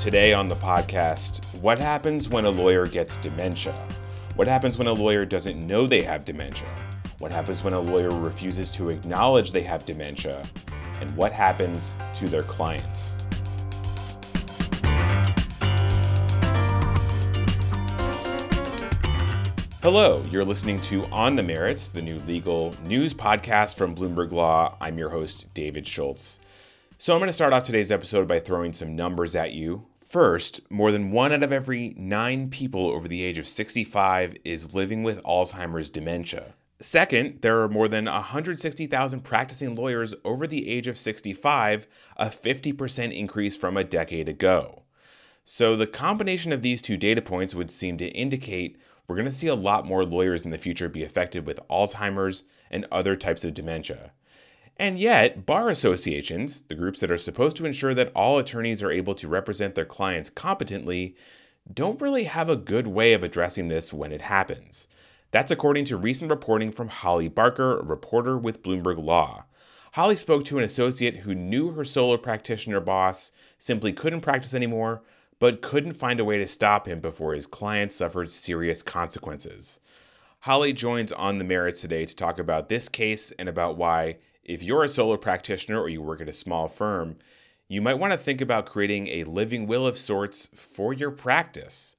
Today on the podcast, what happens when a lawyer gets dementia? What happens when a lawyer doesn't know they have dementia? What happens when a lawyer refuses to acknowledge they have dementia? And what happens to their clients? Hello, you're listening to On the Merits, the new legal news podcast from Bloomberg Law. I'm your host, David Schultz. So, I'm going to start off today's episode by throwing some numbers at you. First, more than one out of every nine people over the age of 65 is living with Alzheimer's dementia. Second, there are more than 160,000 practicing lawyers over the age of 65, a 50% increase from a decade ago. So, the combination of these two data points would seem to indicate we're going to see a lot more lawyers in the future be affected with Alzheimer's and other types of dementia. And yet, bar associations, the groups that are supposed to ensure that all attorneys are able to represent their clients competently, don't really have a good way of addressing this when it happens. That's according to recent reporting from Holly Barker, a reporter with Bloomberg Law. Holly spoke to an associate who knew her solo practitioner boss simply couldn't practice anymore, but couldn't find a way to stop him before his clients suffered serious consequences. Holly joins on the merits today to talk about this case and about why if you're a solo practitioner or you work at a small firm, you might want to think about creating a living will of sorts for your practice.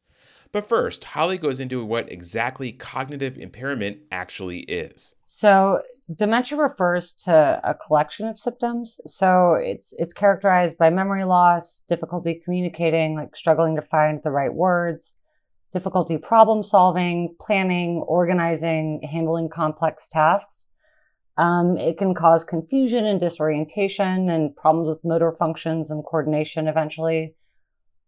But first, Holly goes into what exactly cognitive impairment actually is. So, dementia refers to a collection of symptoms. So, it's it's characterized by memory loss, difficulty communicating, like struggling to find the right words, difficulty problem solving, planning, organizing, handling complex tasks. Um, it can cause confusion and disorientation and problems with motor functions and coordination eventually.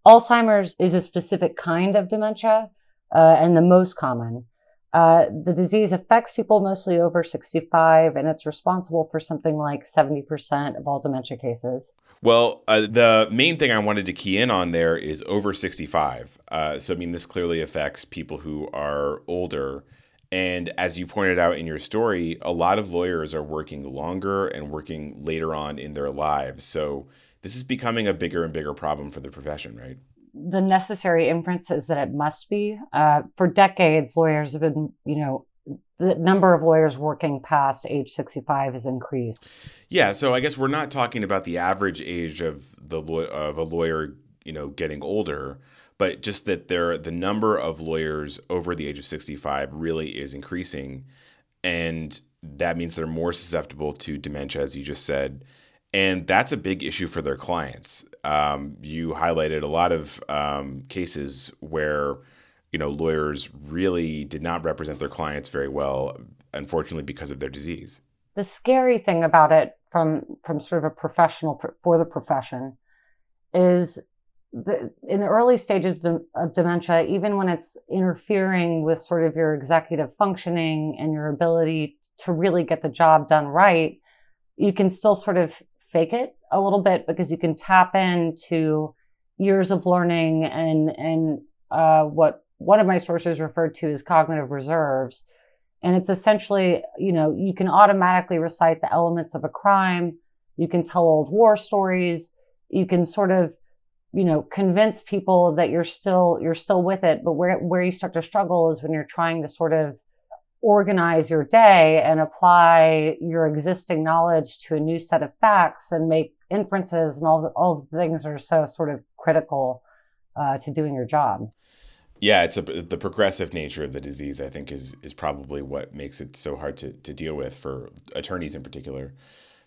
Alzheimer's is a specific kind of dementia uh, and the most common. Uh, the disease affects people mostly over 65, and it's responsible for something like 70% of all dementia cases. Well, uh, the main thing I wanted to key in on there is over 65. Uh, so, I mean, this clearly affects people who are older. And as you pointed out in your story, a lot of lawyers are working longer and working later on in their lives. So this is becoming a bigger and bigger problem for the profession, right? The necessary inference is that it must be. Uh, for decades, lawyers have been, you know, the number of lawyers working past age 65 has increased. Yeah, so I guess we're not talking about the average age of the of a lawyer, you know, getting older but just that there the number of lawyers over the age of 65 really is increasing. And that means they're more susceptible to dementia as you just said. And that's a big issue for their clients. Um, you highlighted a lot of um, cases where you know lawyers really did not represent their clients very well unfortunately because of their disease. The scary thing about it from from sort of a professional for the profession is the, in the early stages of dementia, even when it's interfering with sort of your executive functioning and your ability to really get the job done right, you can still sort of fake it a little bit because you can tap into years of learning and and uh, what one of my sources referred to as cognitive reserves. And it's essentially, you know, you can automatically recite the elements of a crime. You can tell old war stories. You can sort of you know convince people that you're still you're still with it. But where where you start to struggle is when you're trying to sort of organize your day and apply your existing knowledge to a new set of facts and make inferences and all the, all the things are so sort of critical uh, to doing your job. Yeah it's a, the progressive nature of the disease i think is is probably what makes it so hard to, to deal with for attorneys in particular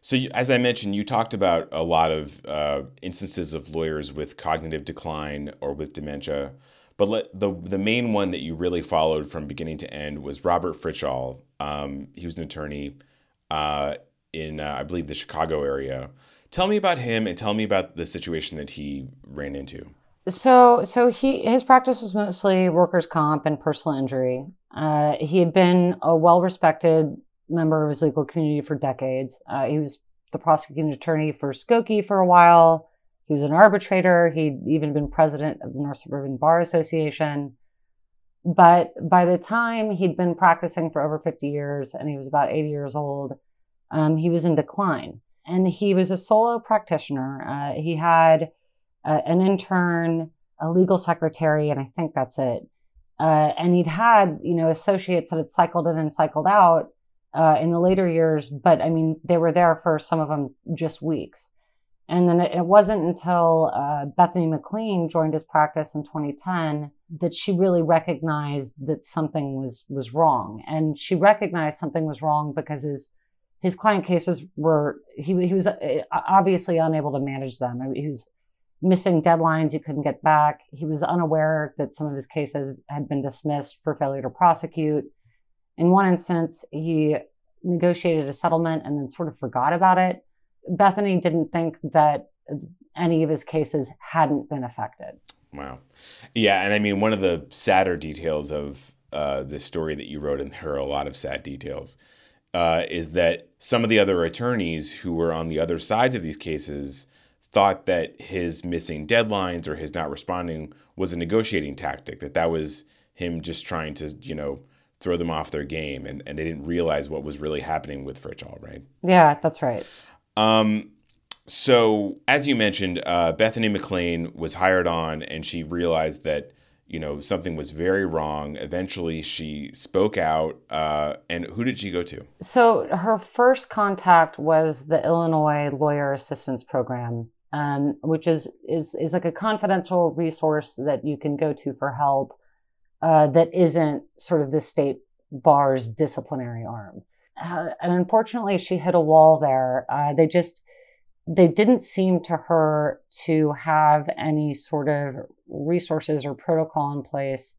so, you, as I mentioned, you talked about a lot of uh, instances of lawyers with cognitive decline or with dementia. But let, the the main one that you really followed from beginning to end was Robert Fritzshall. Um, he was an attorney uh, in, uh, I believe, the Chicago area. Tell me about him and tell me about the situation that he ran into. So, so he his practice was mostly workers' comp and personal injury. Uh, he had been a well-respected member of his legal community for decades. Uh, he was the prosecuting attorney for Skokie for a while. He was an arbitrator. He'd even been president of the North Suburban Bar Association. But by the time he'd been practicing for over 50 years and he was about 80 years old, um, he was in decline. And he was a solo practitioner. Uh, he had uh, an intern, a legal secretary, and I think that's it. Uh, and he'd had, you know, associates that had cycled in and cycled out uh, in the later years, but I mean, they were there for some of them just weeks. And then it, wasn't until uh, Bethany McLean joined his practice in 2010 that she really recognized that something was was wrong. And she recognized something was wrong because his his client cases were he he was uh, obviously unable to manage them. He was missing deadlines he couldn't get back. He was unaware that some of his cases had been dismissed for failure to prosecute. In one instance, he negotiated a settlement and then sort of forgot about it. Bethany didn't think that any of his cases hadn't been affected. Wow. Yeah. And I mean, one of the sadder details of uh, the story that you wrote, and there are a lot of sad details, uh, is that some of the other attorneys who were on the other sides of these cases thought that his missing deadlines or his not responding was a negotiating tactic, that that was him just trying to, you know, throw them off their game. And, and they didn't realize what was really happening with Fritzshall, right? Yeah, that's right. Um, so, as you mentioned, uh, Bethany McLean was hired on and she realized that, you know, something was very wrong. Eventually, she spoke out. Uh, and who did she go to? So, her first contact was the Illinois Lawyer Assistance Program um, which is, is, is like a confidential resource that you can go to for help uh, that isn't sort of the state bar's disciplinary arm. Uh, and unfortunately, she hit a wall there. Uh, they just, they didn't seem to her to have any sort of resources or protocol in place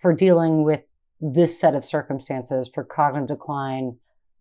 for dealing with this set of circumstances for cognitive decline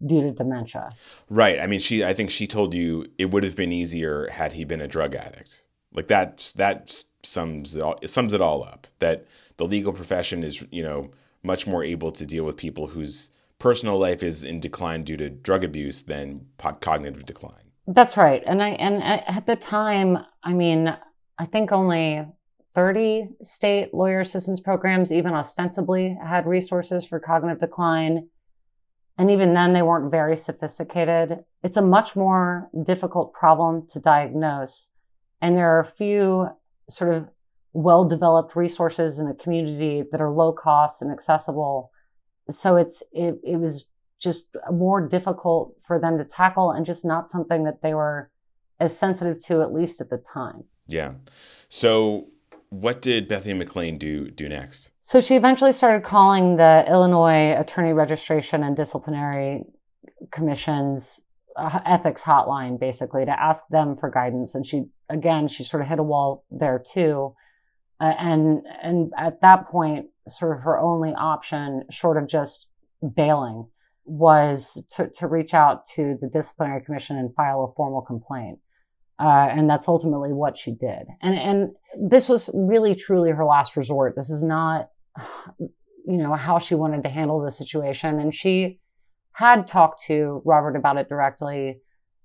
due to dementia. Right. I mean, she. I think she told you it would have been easier had he been a drug addict. Like that. That sums it all, sums it all up. That the legal profession is, you know, much more able to deal with people whose personal life is in decline due to drug abuse than cognitive decline. That's right. And I and at the time, I mean, I think only 30 state lawyer assistance programs even ostensibly had resources for cognitive decline and even then, they weren't very sophisticated. It's a much more difficult problem to diagnose. And there are a few sort of well developed resources in the community that are low cost and accessible. So it's, it, it was just more difficult for them to tackle and just not something that they were as sensitive to, at least at the time. Yeah. So what did Bethany McLean do do next? So she eventually started calling the Illinois Attorney Registration and Disciplinary Commission's ethics hotline, basically, to ask them for guidance. And she, again, she sort of hit a wall there too. Uh, and and at that point, sort of her only option, short of just bailing, was to, to reach out to the disciplinary commission and file a formal complaint. Uh, and that's ultimately what she did. And and this was really truly her last resort. This is not you know, how she wanted to handle the situation. And she had talked to Robert about it directly,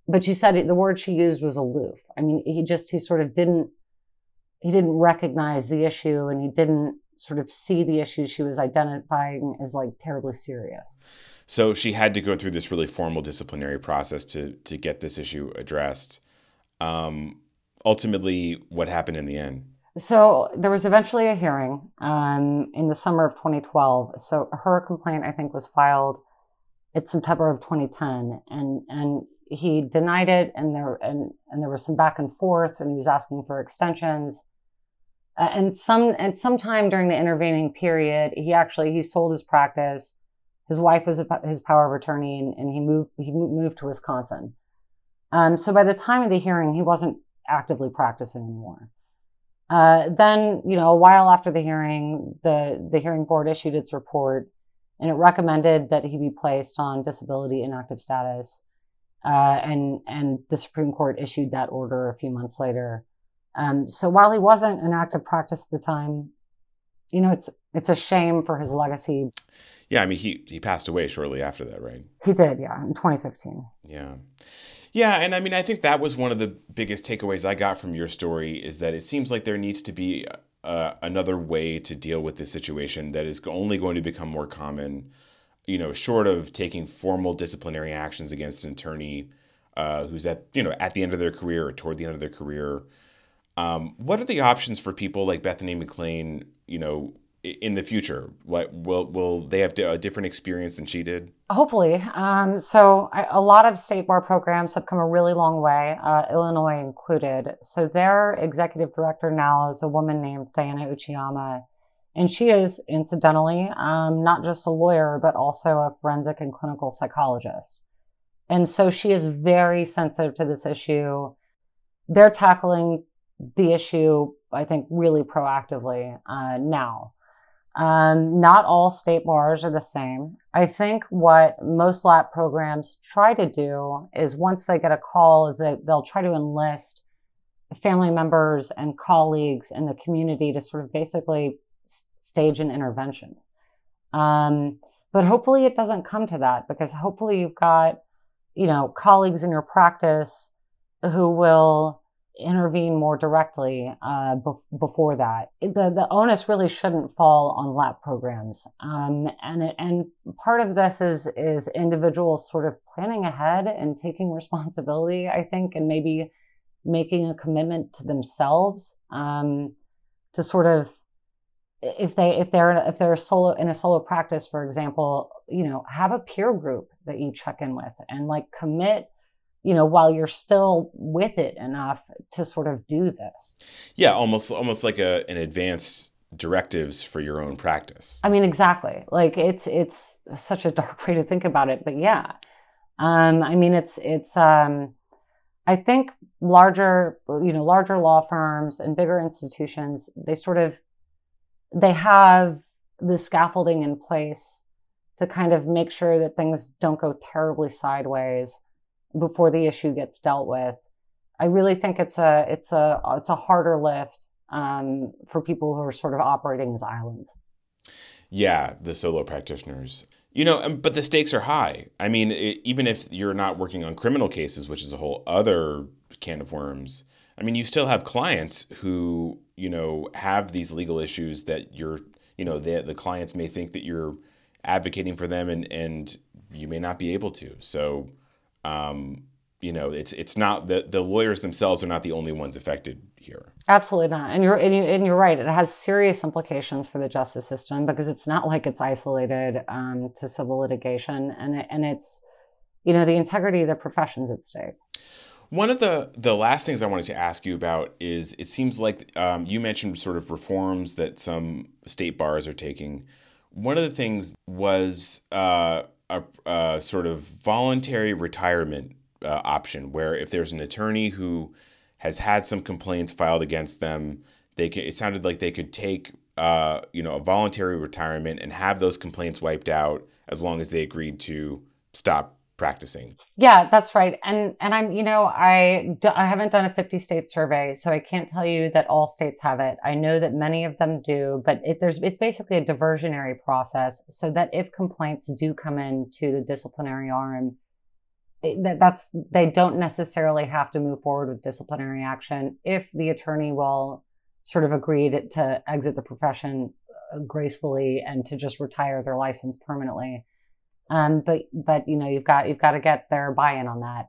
but she said the word she used was aloof. I mean, he just, he sort of didn't, he didn't recognize the issue and he didn't sort of see the issue she was identifying as like terribly serious. So she had to go through this really formal disciplinary process to to get this issue addressed. Um, ultimately, what happened in the end? So there was eventually a hearing um, in the summer of 2012. So her complaint, I think, was filed in September of 2010, and and he denied it, and there and and there was some back and forth, and he was asking for extensions. And some and sometime during the intervening period, he actually he sold his practice. His wife was his power of attorney, and, and he moved he moved to Wisconsin. Um, so by the time of the hearing, he wasn't actively practicing anymore. Uh, then, you know, a while after the hearing, the, the hearing board issued its report and it recommended that he be placed on disability inactive status. Uh, and, and the Supreme Court issued that order a few months later. Um, so while he wasn't in active practice at the time, you know, it's, it's a shame for his legacy. Yeah. I mean, he, he passed away shortly after that, right? He did. Yeah. In 2015. Yeah. Yeah, and I mean, I think that was one of the biggest takeaways I got from your story is that it seems like there needs to be uh, another way to deal with this situation that is only going to become more common. You know, short of taking formal disciplinary actions against an attorney uh, who's at you know at the end of their career or toward the end of their career. Um, what are the options for people like Bethany McLean? You know, in the future? What will will they have a different experience than she did? Hopefully. Um, so I, a lot of state bar programs have come a really long way, uh, Illinois included. So their executive director now is a woman named Diana Uchiyama, and she is incidentally um, not just a lawyer but also a forensic and clinical psychologist. And so she is very sensitive to this issue. They're tackling the issue, I think, really proactively uh, now. Um, not all state bars are the same. I think what most LAP programs try to do is once they get a call, is that they'll try to enlist family members and colleagues in the community to sort of basically stage an intervention. Um, but hopefully it doesn't come to that because hopefully you've got, you know, colleagues in your practice who will intervene more directly uh, be- before that. The the onus really shouldn't fall on LAP programs, um, and and part of this is is individuals sort of planning ahead and taking responsibility. I think, and maybe making a commitment to themselves um, to sort of if they if they're if they're solo in a solo practice, for example, you know, have a peer group that you check in with and like commit you know, while you're still with it enough to sort of do this. Yeah, almost almost like a an advanced directives for your own practice. I mean, exactly. Like it's it's such a dark way to think about it, but yeah. Um, I mean, it's it's um, I think larger you know larger law firms and bigger institutions they sort of they have the scaffolding in place to kind of make sure that things don't go terribly sideways before the issue gets dealt with. I really think it's a it's a it's a harder lift um, for people who are sort of operating as islands. Yeah, the solo practitioners. You know, but the stakes are high. I mean, it, even if you're not working on criminal cases, which is a whole other can of worms. I mean, you still have clients who you know have these legal issues that you're you know the the clients may think that you're advocating for them and and you may not be able to. So um, you know, it's it's not the the lawyers themselves are not the only ones affected here. Absolutely not, and you're and, you, and you're right. It has serious implications for the justice system because it's not like it's isolated um, to civil litigation, and it, and it's you know the integrity of the professions at stake. One of the the last things I wanted to ask you about is it seems like um, you mentioned sort of reforms that some state bars are taking. One of the things was uh, a, a sort of voluntary retirement uh, option where if there's an attorney who has had some complaints filed against them, they can, it sounded like they could take uh, you know a voluntary retirement and have those complaints wiped out as long as they agreed to stop practicing. Yeah, that's right. And and I'm you know I I haven't done a 50 state survey, so I can't tell you that all states have it. I know that many of them do, but it, there's it's basically a diversionary process, so that if complaints do come in to the disciplinary arm, that that's they don't necessarily have to move forward with disciplinary action if the attorney will sort of agree to, to exit the profession uh, gracefully and to just retire their license permanently um, but but you know you've got you've got to get their buy-in on that.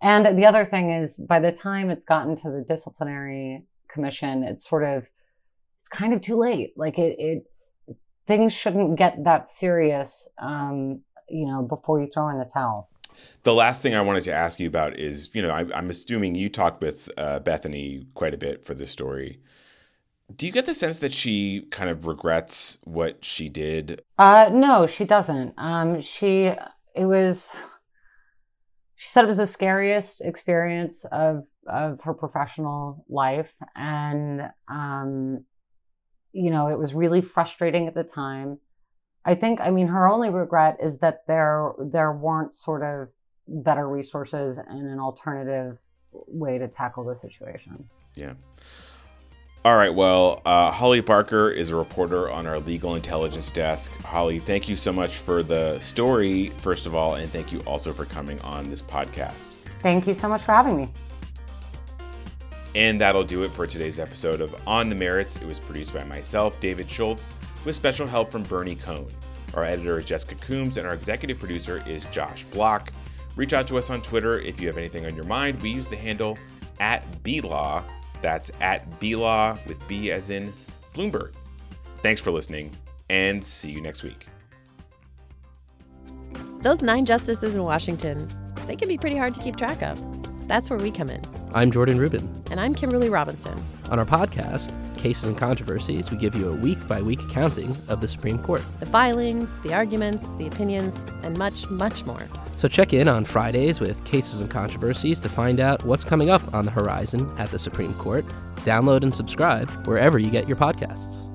And the other thing is, by the time it's gotten to the disciplinary commission, it's sort of it's kind of too late. Like it, it things shouldn't get that serious, um, you know, before you throw in the towel. The last thing I wanted to ask you about is, you know, I, am assuming you talked with uh, Bethany quite a bit for this story. Do you get the sense that she kind of regrets what she did? Uh, no, she doesn't. Um, she it was. She said it was the scariest experience of of her professional life, and um, you know, it was really frustrating at the time. I think, I mean, her only regret is that there there weren't sort of better resources and an alternative way to tackle the situation. Yeah. All right, well, uh, Holly Barker is a reporter on our legal intelligence desk. Holly, thank you so much for the story, first of all, and thank you also for coming on this podcast. Thank you so much for having me. And that'll do it for today's episode of On the Merits. It was produced by myself, David Schultz, with special help from Bernie Cohn. Our editor is Jessica Coombs, and our executive producer is Josh Block. Reach out to us on Twitter if you have anything on your mind. We use the handle at BLaw That's at BLaw with B as in Bloomberg. Thanks for listening and see you next week. Those nine justices in Washington, they can be pretty hard to keep track of. That's where we come in. I'm Jordan Rubin. And I'm Kimberly Robinson. On our podcast, Cases and Controversies, we give you a week by week accounting of the Supreme Court. The filings, the arguments, the opinions, and much, much more. So check in on Fridays with Cases and Controversies to find out what's coming up on the horizon at the Supreme Court. Download and subscribe wherever you get your podcasts.